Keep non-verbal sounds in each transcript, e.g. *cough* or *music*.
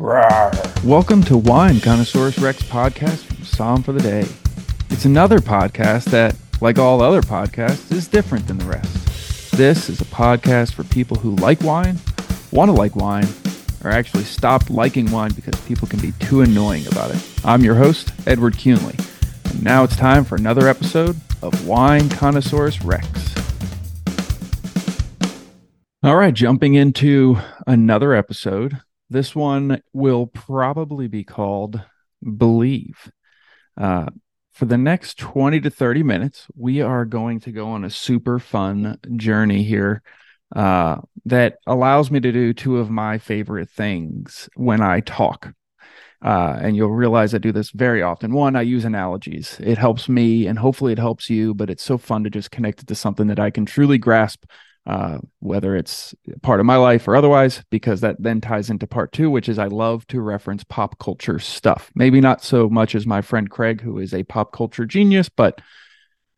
Rawr. Welcome to Wine Connoissaurus Rex podcast from Somm for the Day. It's another podcast that, like all other podcasts, is different than the rest. This is a podcast for people who like wine, want to like wine, or actually stopped liking wine because people can be too annoying about it. I'm your host, Edward Cunley, and now it's time for another episode of Wine Connoissaurus Rex. All right, jumping into another episode. This one will probably be called Believe. Uh, for the next 20 to 30 minutes, we are going to go on a super fun journey here uh, that allows me to do two of my favorite things when I talk. Uh, and you'll realize I do this very often. One, I use analogies. It helps me, and hopefully, it helps you. But it's so fun to just connect it to something that I can truly grasp, uh, whether it's part of my life or otherwise, because that then ties into part two, which is I love to reference pop culture stuff. Maybe not so much as my friend Craig, who is a pop culture genius, but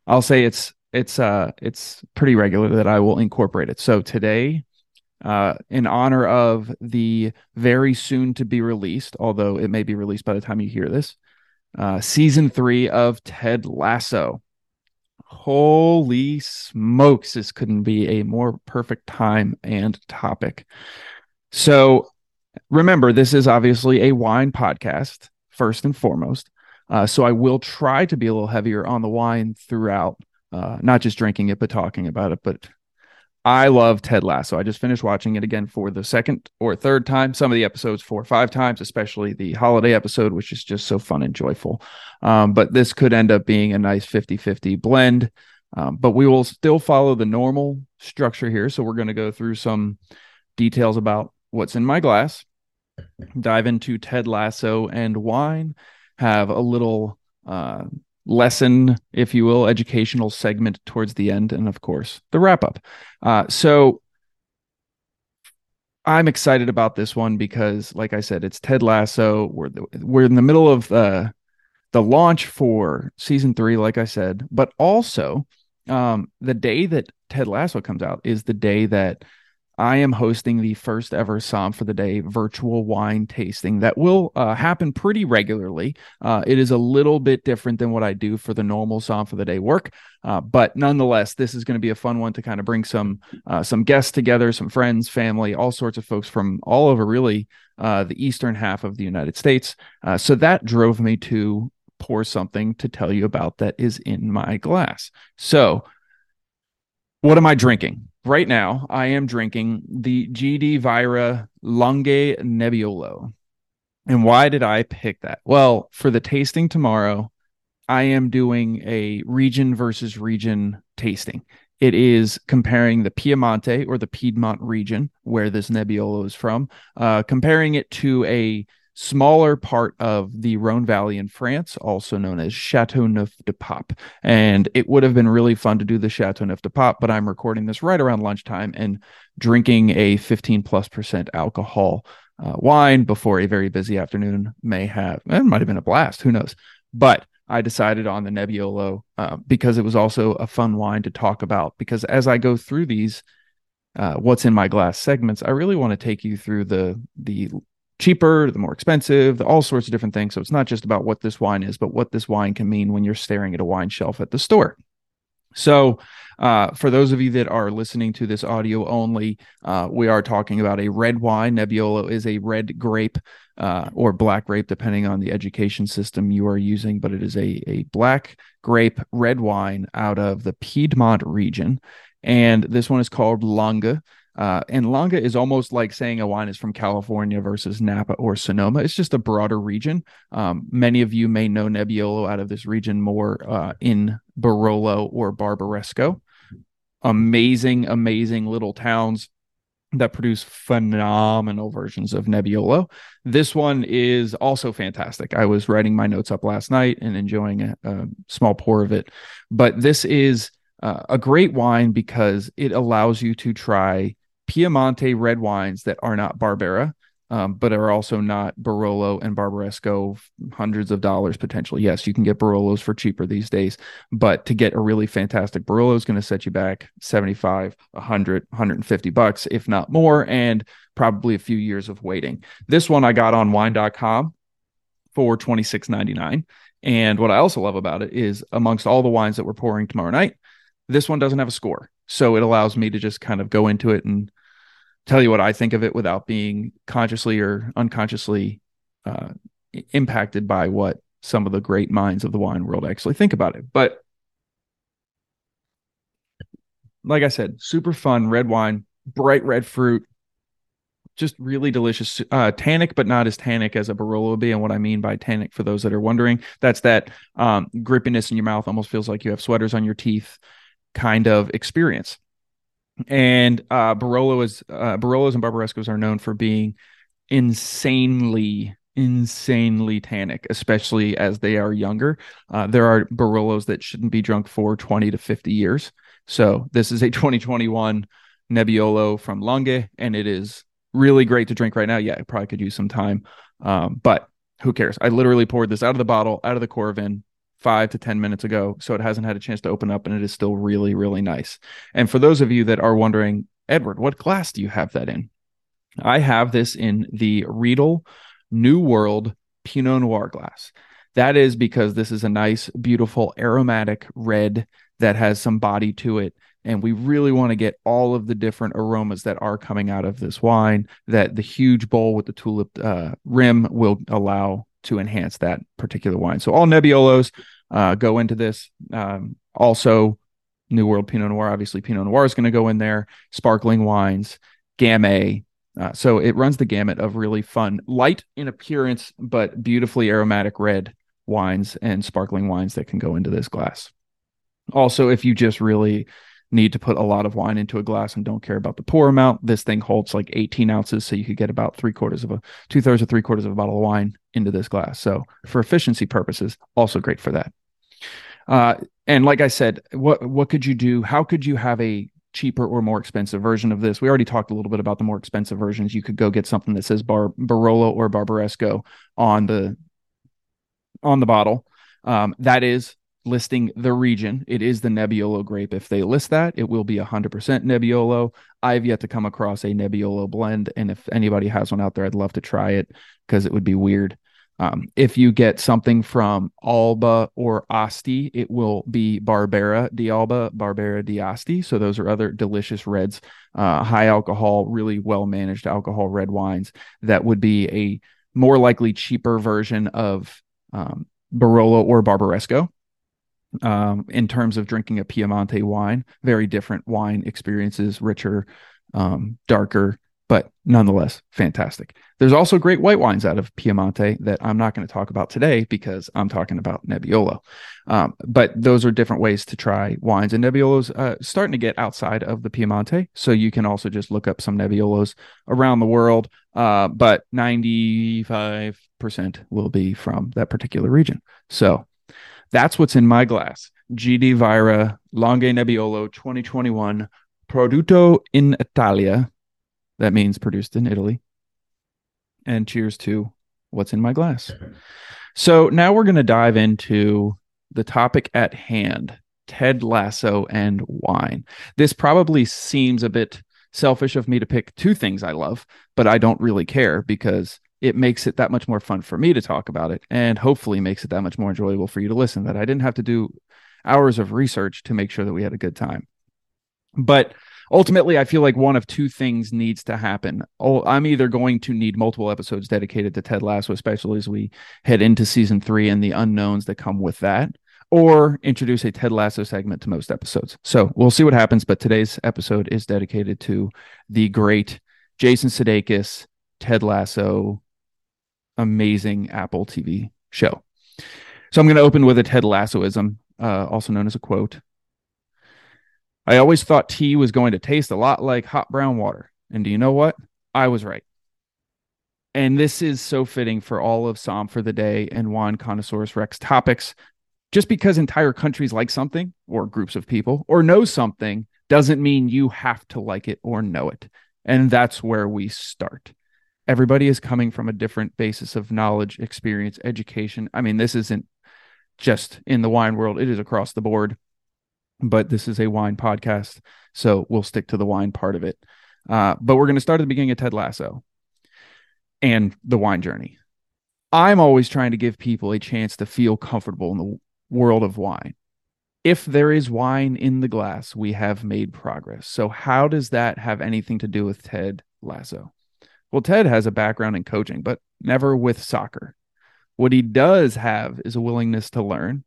I'll say it's it's uh it's pretty regular that I will incorporate it. So today uh, in honor of the very soon to be released, although it may be released by the time you hear this, uh, season three of Ted Lasso. Holy smokes, this couldn't be a more perfect time and topic. So remember, this is obviously a wine podcast, first and foremost. Uh, so I will try to be a little heavier on the wine throughout, uh, not just drinking it, but talking about it, but I love Ted Lasso. I just finished watching it again for the second or third time. Some of the episodes four or five times, especially the holiday episode, which is just so fun and joyful. Um, but this could end up being a nice 50 50 blend. Um, but we will still follow the normal structure here. So we're going to go through some details about what's in my glass, dive into Ted Lasso and wine, have a little uh, lesson, if you will, educational segment towards the end, and of course, the wrap up. Uh, so I'm excited about this one because, like I said, it's Ted Lasso. We're we're in the middle of uh, the launch for season three, like I said, but also um, the day that Ted Lasso comes out is the day that I am hosting the first ever Somm for the Day virtual wine tasting that will uh, happen pretty regularly. Uh, it is a little bit different than what I do for the normal Somm for the Day work, uh, but nonetheless, this is going to be a fun one to kind of bring some uh, some guests together, some friends, family, all sorts of folks from all over really uh, the eastern half of the United States. Uh, so that drove me to pour something to tell you about that is in my glass. So, what am I drinking? Right now I am drinking the GD Vajra Langhe Nebbiolo. And why did I pick that? Well, for the tasting tomorrow, I am doing a region versus region tasting. It is comparing the Piemonte or the Piedmont region where this Nebbiolo is from, uh, comparing it to a smaller part of the Rhone Valley in France, also known as Chateauneuf du Pape. And it would have been really fun to do the Chateauneuf du Pape, but I'm recording this right around lunchtime and drinking a 15 plus percent alcohol uh, wine before a very busy afternoon may have. It might have been a blast. Who knows? But I decided on the Nebbiolo uh, because it was also a fun wine to talk about. Because as I go through these, uh, what's in my glass segments, I really want to take you through the the cheaper, the more expensive, the, all sorts of different things. So it's not just about what this wine is, but what this wine can mean when you're staring at a wine shelf at the store. So, uh, for those of you that are listening to this audio only, uh, we are talking about a red wine. Nebbiolo is a red grape uh, or black grape, depending on the education system you are using, but it is a, a black grape red wine out of the Piedmont region. And this one is called Langhe. Uh, and Langa is almost like saying a wine is from California versus Napa or Sonoma. It's just a broader region. Um, many of you may know Nebbiolo out of this region more uh, in Barolo or Barbaresco. Amazing, amazing little towns that produce phenomenal versions of Nebbiolo. This one is also fantastic. I was writing my notes up last night and enjoying a, a small pour of it. But this is uh, a great wine because it allows you to try Piemonte red wines that are not Barbera. um, but are also not Barolo and Barbaresco hundreds of dollars potentially. Yes, you can get Barolos for cheaper these days, but to get a really fantastic Barolo is going to set you back 75, 100, 150 bucks, if not more, and probably a few years of waiting. This one I got on wine.com for 26.99. And what I also love about it is amongst all the wines that we're pouring tomorrow night, this one doesn't have a score. So it allows me to just kind of go into it and tell you what I think of it without being consciously or unconsciously uh, impacted by what some of the great minds of the wine world actually think about it. But like I said, super fun red wine, bright red fruit, just really delicious. Uh, tannic, but not as tannic as a Barolo would be. And what I mean by tannic, for those that are wondering, that's that um, grippiness in your mouth, almost feels like you have sweaters on your teeth kind of experience and uh, Barolo is uh, Barolos and Barbarescos are known for being insanely insanely tannic, especially as they are younger. Uh, there are Barolos that shouldn't be drunk for 20 to 50 years. So this is a *laughs* 2021 Nebbiolo from Langhe, and it is really great to drink right now. Yeah, it probably could use some time, um, but who cares? I literally poured this out of the bottle, out of the Coravin, five to 10 minutes ago. So it hasn't had a chance to open up and it is still really, really nice. And for those of you that are wondering, Edward, what glass do you have that in? I have this in the Riedel New World Pinot Noir glass. That is because this is a nice, beautiful, aromatic red that has some body to it. And we really want to get all of the different aromas that are coming out of this wine that the huge bowl with the tulip uh, rim will allow to enhance that particular wine. So all Nebbiolos uh, go into this. Um, also, New World Pinot Noir, obviously Pinot Noir is going to go in there. Sparkling wines, Gamay. Uh, so it runs the gamut of really fun, light in appearance, but beautifully aromatic red wines and sparkling wines that can go into this glass. Also, if you just really need to put a lot of wine into a glass and don't care about the pour amount, this thing holds like 18 ounces. So you could get about three quarters of a two thirds or three quarters of a bottle of wine into this glass. So for efficiency purposes, also great for that. Uh, and like I said, what what could you do? How could you have a cheaper or more expensive version of this? We already talked a little bit about the more expensive versions. You could go get something that says Bar Barolo or Barbaresco on the on the bottle. Um, that is listing the region. It is the Nebbiolo grape. If they list that, it will be 100% Nebbiolo. I've yet to come across a Nebbiolo blend. And if anybody has one out there, I'd love to try it because it would be weird. Um, if you get something from Alba or Asti, it will be Barbera di Alba, Barbera di Asti. So those are other delicious reds, uh, high alcohol, really well managed alcohol red wines that would be a more likely cheaper version of um, Barolo or Barbaresco um, in terms of drinking a Piemonte wine. Very different wine experiences, richer, um, darker, but nonetheless fantastic. There's also great white wines out of Piemonte that I'm not going to talk about today because I'm talking about Nebbiolo. Um, but those are different ways to try wines, and Nebbiolo's uh, starting to get outside of the Piemonte, so you can also just look up some Nebbiolos around the world. Uh, but 95% will be from that particular region. So that's what's in my glass. GD Vajra, Langhe Nebbiolo 2021 Prodotto in Italia. That means produced in Italy. And cheers to what's in my glass. So now we're going to dive into the topic at hand Ted Lasso and wine. This probably seems a bit selfish of me to pick two things I love, but I don't really care because it makes it that much more fun for me to talk about it and hopefully makes it that much more enjoyable for you to listen that I didn't have to do hours of research to make sure that we had a good time. But ultimately, I feel like one of two things needs to happen. Oh, I'm either going to need multiple episodes dedicated to Ted Lasso, especially as we head into season three and the unknowns that come with that, or introduce a Ted Lasso segment to most episodes. So we'll see what happens. But today's episode is dedicated to the great Jason Sudeikis, Ted Lasso amazing Apple TV show. So I'm going to open with a Ted Lassoism, uh, also known as a quote. I always thought tea was going to taste a lot like hot brown water. And do you know what? I was right. And this is so fitting for all of Somm for the Day and Wine Connoissaurus Rex topics. Just because entire countries like something or groups of people or know something doesn't mean you have to like it or know it. And that's where we start. Everybody is coming from a different basis of knowledge, experience, education. I mean, this isn't just in the wine world, it is across the board, but this is a wine podcast. So we'll stick to the wine part of it. Uh, but we're going to start at the beginning of Ted Lasso and the wine journey. I'm always trying to give people a chance to feel comfortable in the world of wine. If there is wine in the glass, we have made progress. So, how does that have anything to do with Ted Lasso? Well, Ted has a background in coaching, but never with soccer. What he does have is a willingness to learn.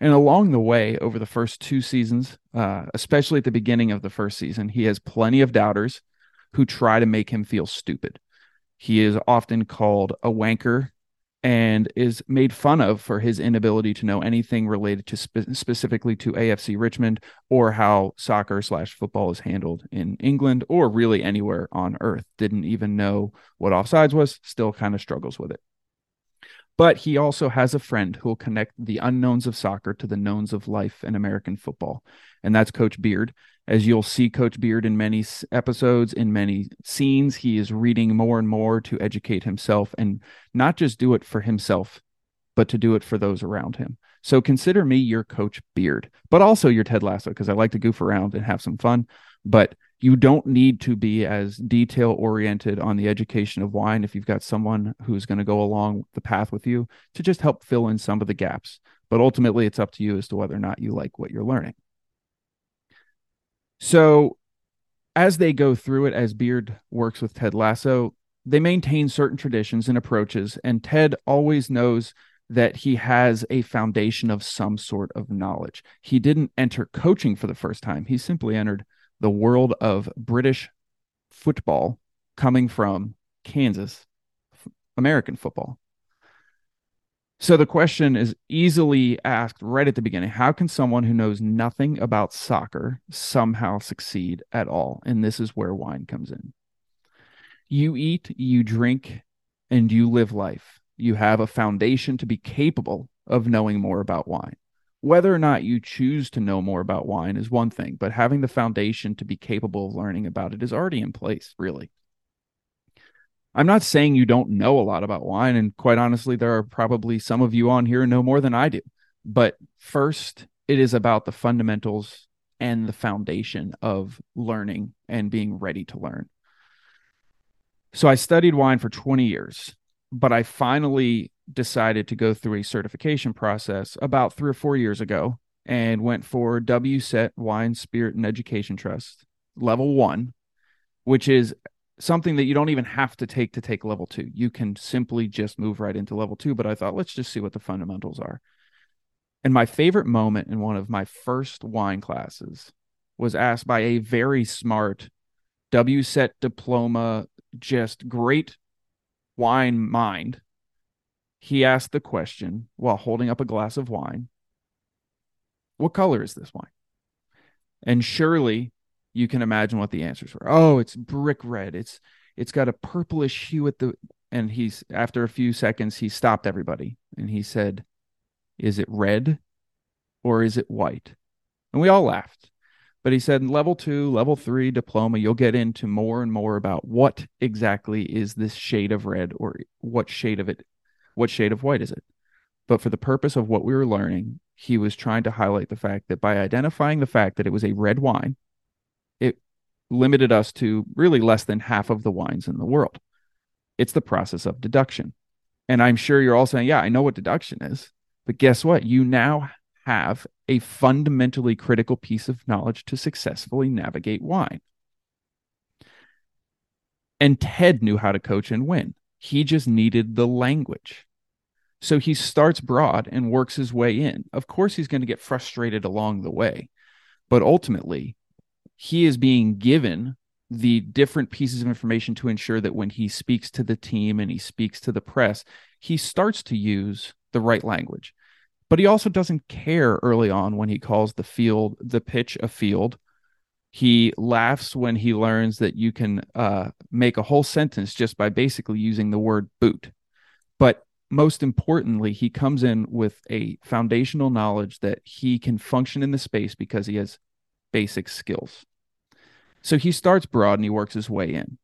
And along the way, over the first two seasons, uh, especially at the beginning of the first season, he has plenty of doubters who try to make him feel stupid. He is often called a wanker and is made fun of for his inability to know anything related to spe- specifically to AFC Richmond or how soccer slash football is handled in England or really anywhere on earth. Didn't even know what offsides was, still kind of struggles with it. But he also has a friend who will connect the unknowns of soccer to the knowns of life in American football, and that's Coach Beard. As you'll see, Coach Beard in many episodes, in many scenes, he is reading more and more to educate himself and not just do it for himself, but to do it for those around him. So consider me your Coach Beard, but also your Ted Lasso, because I like to goof around and have some fun. But you don't need to be as detail oriented on the education of wine if you've got someone who's going to go along the path with you to just help fill in some of the gaps. But ultimately, it's up to you as to whether or not you like what you're learning. So, as they go through it, as Beard works with Ted Lasso, they maintain certain traditions and approaches, and Ted always knows that he has a foundation of some sort of knowledge. He didn't enter coaching for the first time, he simply entered the world of British football coming from Kansas, American football. So the question is easily asked right at the beginning How can someone who knows nothing about soccer somehow succeed at all? And this is where wine comes in. You eat, you drink, and you live life. You have a foundation to be capable of knowing more about wine. Whether or not you choose to know more about wine is one thing, but having the foundation to be capable of learning about it is already in place, really. I'm not saying you don't know a lot about wine. And quite honestly, there are probably some of you on here know more than I do. But first, it is about the fundamentals and the foundation of learning and being ready to learn. So I studied wine for 20 years, but I finally decided to go through a certification process about three or four years ago and went for WSET Wine, Spirit, and Education Trust level one, which is something that you don't even have to take to take level two. You can simply just move right into level two. But I thought, let's just see what the fundamentals are. And my favorite moment in one of my first wine classes was asked by a very smart WSET diploma, just great wine mind. He asked the question while holding up a glass of wine What color is this wine? And surely you can imagine what the answers were. Oh, it's brick red. It's it's got a purplish hue at the and he's after a few seconds he stopped everybody and he said, "Is it red or is it white?" And we all laughed. But he said, level two, level three diploma, you'll get into more and more about what exactly is this shade of red or what shade of it, what shade of white is it. But for the purpose of what we were learning, he was trying to highlight the fact that by identifying the fact that it was a red wine, it limited us to really less than half of the wines in the world. It's the process of deduction. And I'm sure you're all saying, yeah, I know what deduction is. But guess what? You now have a fundamentally critical piece of knowledge to successfully navigate wine. And Ted knew how to coach and win. He just needed the language. So he starts broad and works his way in. Of course, he's going to get frustrated along the way, but ultimately, he is being given the different pieces of information to ensure that when he speaks to the team and he speaks to the press, he starts to use the right language. But he also doesn't care early on when he calls the field, the pitch a field. He laughs when he learns that you can uh, make a whole sentence just by basically using the word boot. But most importantly, he comes in with a foundational knowledge that he can function in the space because he has basic skills. So he starts broad and he works his way in.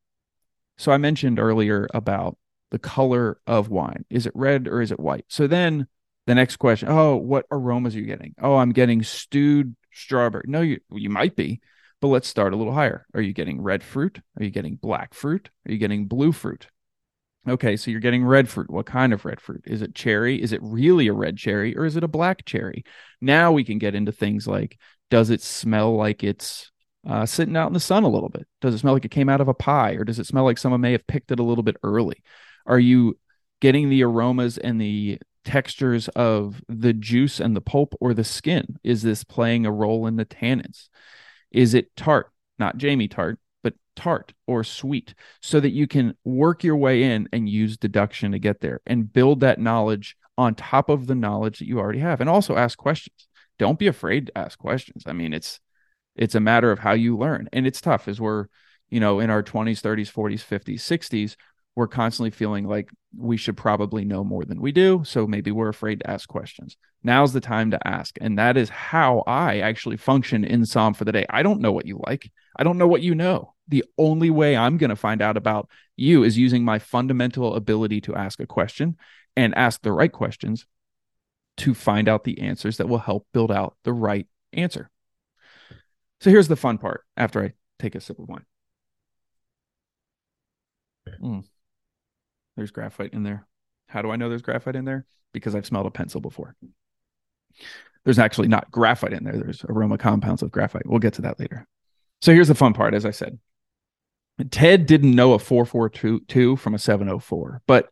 So I mentioned earlier about the color of wine. Is it red or is it white? So then the next question, oh, what aromas are you getting? Oh, I'm getting stewed strawberry. No, you you might be, but let's start a little higher. Are you getting red fruit? Are you getting black fruit? Are you getting blue fruit? Okay, so you're getting red fruit. What kind of red fruit? Is it cherry? Is it really a red cherry or is it a black cherry? Now we can get into things like does it smell like it's uh, sitting out in the sun a little bit? Does it smell like it came out of a pie or does it smell like someone may have picked it a little bit early? Are you getting the aromas and the textures of the juice and the pulp or the skin? Is this playing a role in the tannins? Is it tart? Not Jamie tart, but tart or sweet, so that you can work your way in and use deduction to get there and build that knowledge on top of the knowledge that you already have. And also ask questions. Don't be afraid to ask questions. I mean, it's it's a matter of how you learn. And it's tough as we're, you know, in our 20s, 30s, 40s, 50s, 60s, we're constantly feeling like we should probably know more than we do. So maybe we're afraid to ask questions. Now's the time to ask. And that is how I actually function in Somm for the day. I don't know what you like, I don't know what you know. The only way I'm going to find out about you is using my fundamental ability to ask a question and ask the right questions to find out the answers that will help build out the right answer. So here's the fun part after I take a sip of wine. Mm. There's graphite in there. How do I know there's graphite in there? Because I've smelled a pencil before. There's actually not graphite in there. There's aroma compounds of graphite. We'll get to that later. So here's the fun part. As I said, Ted didn't know a 442 from a 704, but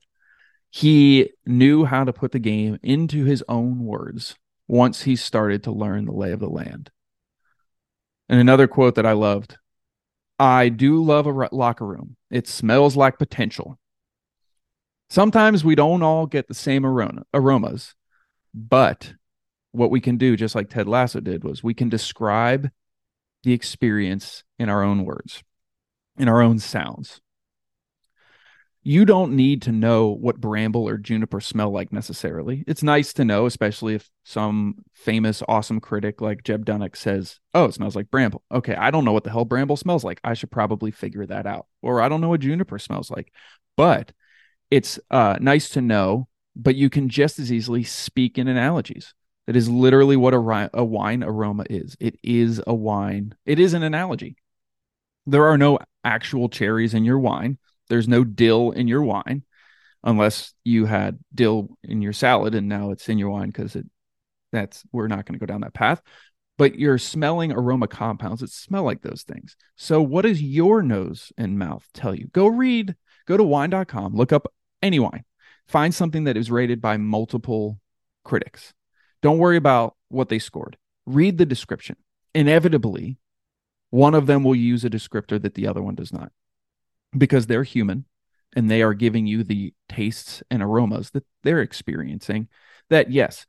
he knew how to put the game into his own words once he started to learn the lay of the land. And another quote that I loved I do love a locker room. It smells like potential. Sometimes we don't all get the same aroma, aromas, but what we can do, just like Ted Lasso did, was we can describe the experience in our own words, in our own sounds. You don't need to know what bramble or juniper smell like necessarily. It's nice to know, especially if some famous, awesome critic like Jeb Dunnuck says, Oh, it smells like bramble. Okay, I don't know what the hell bramble smells like. I should probably figure that out. Or I don't know what juniper smells like. But it's uh, nice to know, but you can just as easily speak in analogies. That is literally what a, a wine aroma is. It is a wine. It is an analogy. There are no actual cherries in your wine. There's no dill in your wine, unless you had dill in your salad and now it's in your wine because it. That's we're not going to go down that path. But you're smelling aroma compounds that smell like those things. So, what does your nose and mouth tell you? Go read go to wine.com, look up any wine, find something that is rated by multiple critics. Don't worry about what they scored. Read the description. Inevitably, one of them will use a descriptor that the other one does not because they're human and they are giving you the tastes and aromas that they're experiencing. That, yes,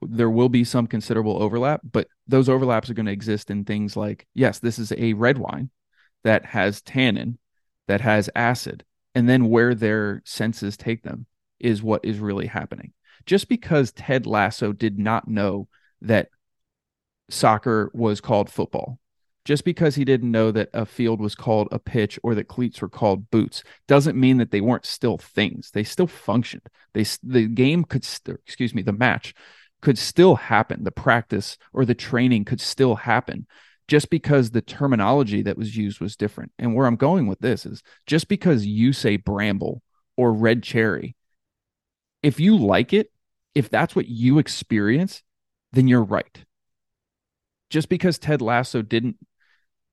there will be some considerable overlap, but those overlaps are going to exist in things like, yes, this is a red wine that has tannin, that has acid, and then where their senses take them is what is really happening. Just because Ted Lasso did not know that soccer was called football, just because he didn't know that a field was called a pitch or that cleats were called boots, doesn't mean that they weren't still things. They still functioned. They the game could, st- excuse me, the match could still happen. The practice or the training could still happen just because the terminology that was used was different. And where I'm going with this is just because you say bramble or red cherry, if you like it, if that's what you experience, then you're right. Just because Ted Lasso didn't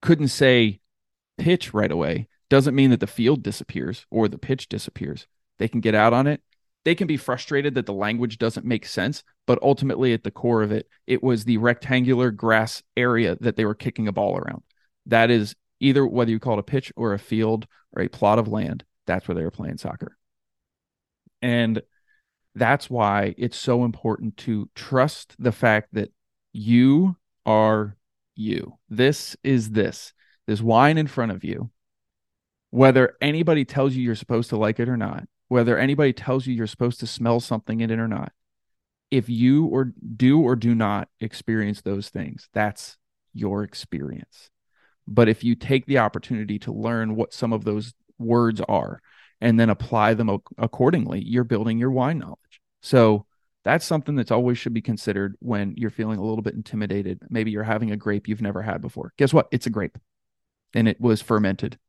couldn't say pitch right away doesn't mean that the field disappears or the pitch disappears. They can get out on it they can be frustrated that the language doesn't make sense, but ultimately at the core of it, it was the rectangular grass area that they were kicking a ball around. That is either whether you call it a pitch or a field or a plot of land, that's where they were playing soccer. And that's why it's so important to trust the fact that you are you. This is this. This wine in front of you. Whether anybody tells you you're supposed to like it or not, whether anybody tells you you're supposed to smell something in it or not if you or do or do not experience those things that's your experience but if you take the opportunity to learn what some of those words are and then apply them accordingly, you're building your wine knowledge. So that's something that's always should be considered when you're feeling a little bit intimidated. Maybe you're having a grape you've never had before. Guess what? It's a grape and it was fermented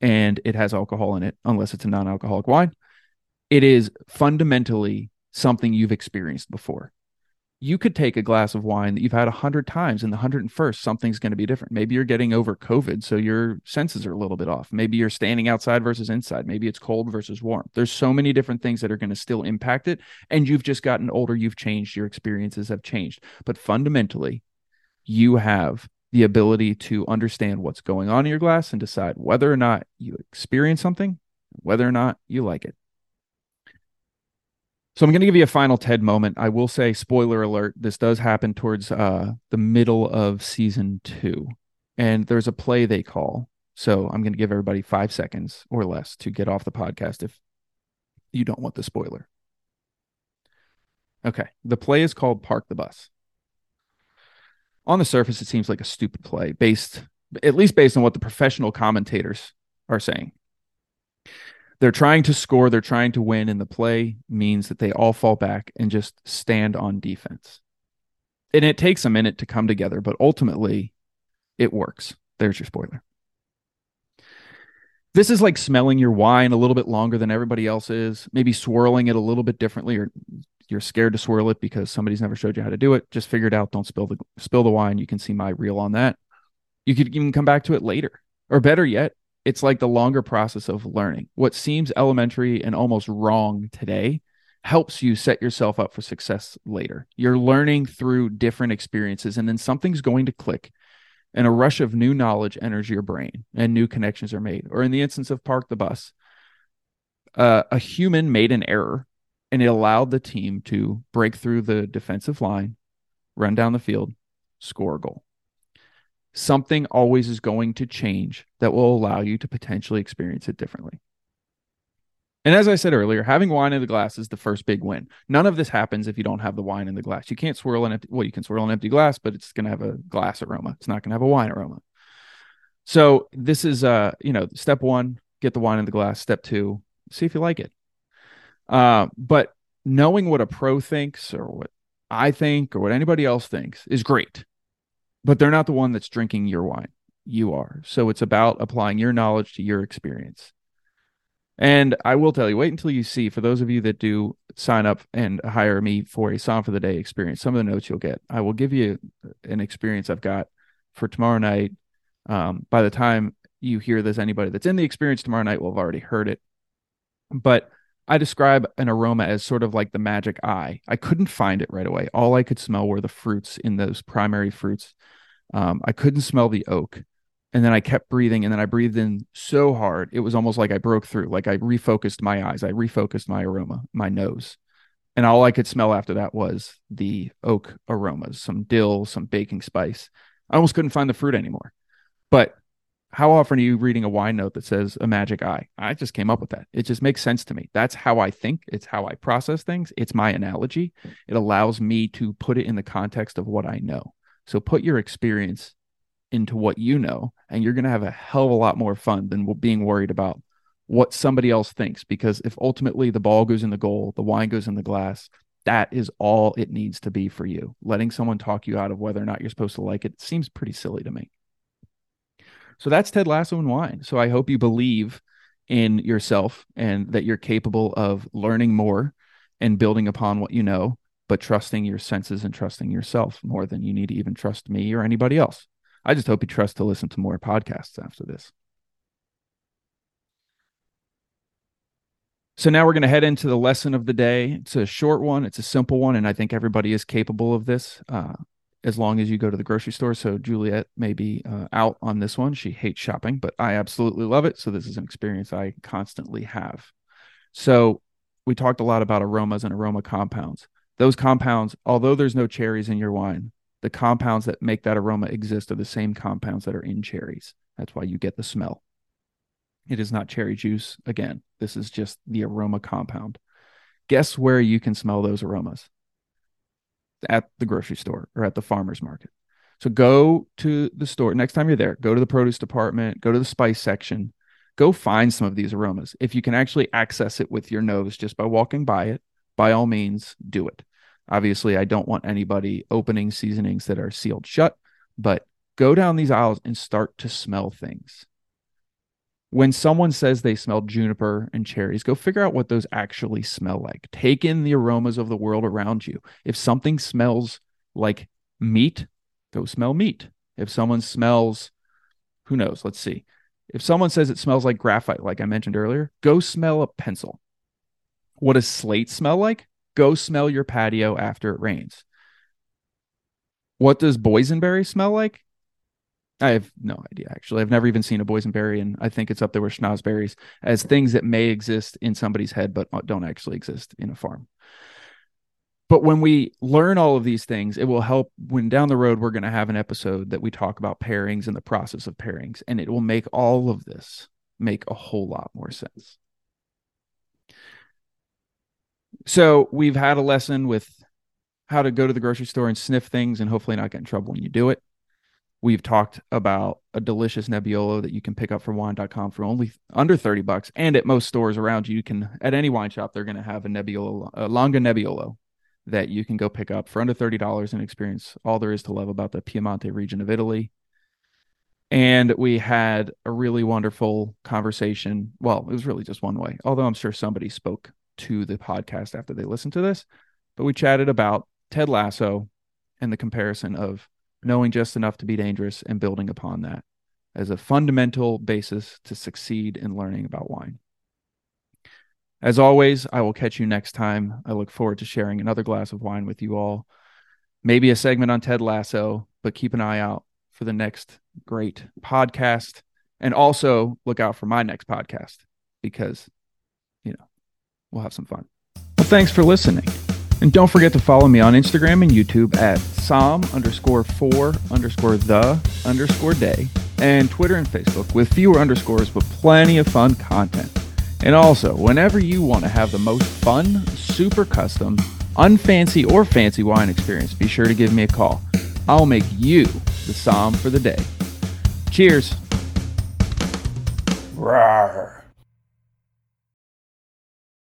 and it has alcohol in it, unless it's a non alcoholic wine. It is fundamentally something you've experienced before. You could take a glass of wine that you've had a hundred times and the hundred and first something's going to be different. Maybe you're getting over covid so your senses are a little bit off. Maybe you're standing outside versus inside. Maybe it's cold versus warm. There's so many different things that are going to still impact it and you've just gotten older. You've changed. Your experiences have changed. But fundamentally you have the ability to understand what's going on in your glass and decide whether or not you experience something whether or not you like it so I'm going to give you a final Ted moment. I will say, spoiler alert, this does happen towards uh, the middle of season two, and there's a play they call. So I'm going to give everybody five seconds or less to get off the podcast if you don't want the spoiler. Okay, the play is called Park the Bus. On the surface, it seems like a stupid play, based at least based on what the professional commentators are saying they're trying to score, they're trying to win, and the play means that they all fall back and just stand on defense. And it takes a minute to come together, but ultimately it works. There's your spoiler. This is like smelling your wine a little bit longer than everybody else is, maybe swirling it a little bit differently, or you're scared to swirl it because somebody's never showed you how to do it. Just figure it out. Don't spill the spill the wine. You can see my reel on that. You could even come back to it later. Or better yet, it's like the longer process of learning. What seems elementary and almost wrong today helps you set yourself up for success later. You're learning through different experiences, and then something's going to click, and a rush of new knowledge enters your brain, and new connections are made. Or in the instance of Park the Bus, uh, a human made an error, and it allowed the team to break through the defensive line, run down the field, score a goal something always is going to change that will allow you to potentially experience it differently. And as I said earlier, having wine in the glass is the first big win. None of this happens if you don't have the wine in the glass. You can't swirl an empty, well, you can swirl an empty glass, but it's going to have a glass aroma. It's not going to have a wine aroma. So this is, uh, you know, step one, get the wine in the glass. Step two, see if you like it. Uh, but knowing what a pro thinks or what I think or what anybody else thinks is great but they're not the one that's drinking your wine. You are. So it's about applying your knowledge to your experience. And I will tell you, wait until you see, for those of you that do sign up and hire me for a Somm for the day experience, some of the notes you'll get. I will give you an experience I've got for tomorrow night. Um, by the time you hear this, anybody that's in the experience tomorrow night will have already heard it. But I describe an aroma as sort of like the magic eye. I couldn't find it right away. All I could smell were the fruits in those primary fruits. Um, I couldn't smell the oak. And then I kept breathing, and then I breathed in so hard it was almost like I broke through. Like I refocused my eyes, I refocused my aroma, my nose, and all I could smell after that was the oak aromas, some dill, some baking spice. I almost couldn't find the fruit anymore. But how often are you reading a wine note that says a magic eye? I just came up with that. It just makes sense to me. That's how I think. It's how I process things. It's my analogy. It allows me to put it in the context of what I know. So put your experience into what you know, and you're going to have a hell of a lot more fun than being worried about what somebody else thinks. Because if ultimately the ball goes in the goal, the wine goes in the glass, that is all it needs to be for you. Letting someone talk you out of whether or not you're supposed to like it seems pretty silly to me. So that's Ted Lasso and wine. So I hope you believe in yourself and that you're capable of learning more and building upon what you know, but trusting your senses and trusting yourself more than you need to even trust me or anybody else. I just hope you trust to listen to more podcasts after this. So now we're going to head into the lesson of the day. It's a short one, it's a simple one, and I think everybody is capable of this. Uh, as long as you go to the grocery store. So Juliet may be uh, out on this one. She hates shopping, but I absolutely love it. So this is an experience I constantly have. So we talked a lot about aromas and aroma compounds. Those compounds, although there's no cherries in your wine, the compounds that make that aroma exist are the same compounds that are in cherries. That's why you get the smell. It is not cherry juice. Again, this is just the aroma compound. Guess where you can smell those aromas? At the grocery store or at the farmer's market. So go to the store next time you're there, go to the produce department, go to the spice section, go find some of these aromas. If you can actually access it with your nose just by walking by it, by all means, do it. Obviously, I don't want anybody opening seasonings that are sealed shut, but go down these aisles and start to smell things. When someone says they smell juniper and cherries, go figure out what those actually smell like. Take in the aromas of the world around you. If something smells like meat, go smell meat. If someone smells, who knows? Let's see. If someone says it smells like graphite, like I mentioned earlier, go smell a pencil. What does slate smell like? Go smell your patio after it rains. What does boysenberry smell like? I have no idea, actually. I've never even seen a boysenberry, and I think it's up there with schnozberries as things that may exist in somebody's head, but don't actually exist in a farm. But when we learn all of these things, it will help when down the road we're going to have an episode that we talk about pairings and the process of pairings, and it will make all of this make a whole lot more sense. So we've had a lesson with how to go to the grocery store and sniff things and hopefully not get in trouble when you do it. We've talked about a delicious Nebbiolo that you can pick up from wine.com for only under 30 bucks. And at most stores around you, you can, at any wine shop, they're going to have a Nebbiolo, a Longa Nebbiolo that you can go pick up for under $30 and experience all there is to love about the Piemonte region of Italy. And we had a really wonderful conversation. Well, it was really just one way, although I'm sure somebody spoke to the podcast after they listened to this. But we chatted about Ted Lasso and the comparison of knowing just enough to be dangerous and building upon that as a fundamental basis to succeed in learning about wine. As always, I will catch you next time. I look forward to sharing another glass of wine with you all. Maybe a segment on Ted Lasso, but keep an eye out for the next great podcast. And also look out for my next podcast because, you know, we'll have some fun. Well, thanks for listening. And don't forget to follow me on Instagram and YouTube at Somm underscore four underscore the underscore day and Twitter and Facebook with fewer underscores but plenty of fun content. And also, whenever you want to have the most fun, super custom, unfancy, or fancy wine experience, be sure to give me a call. I'll make you the somm for the day. Cheers. Rawr.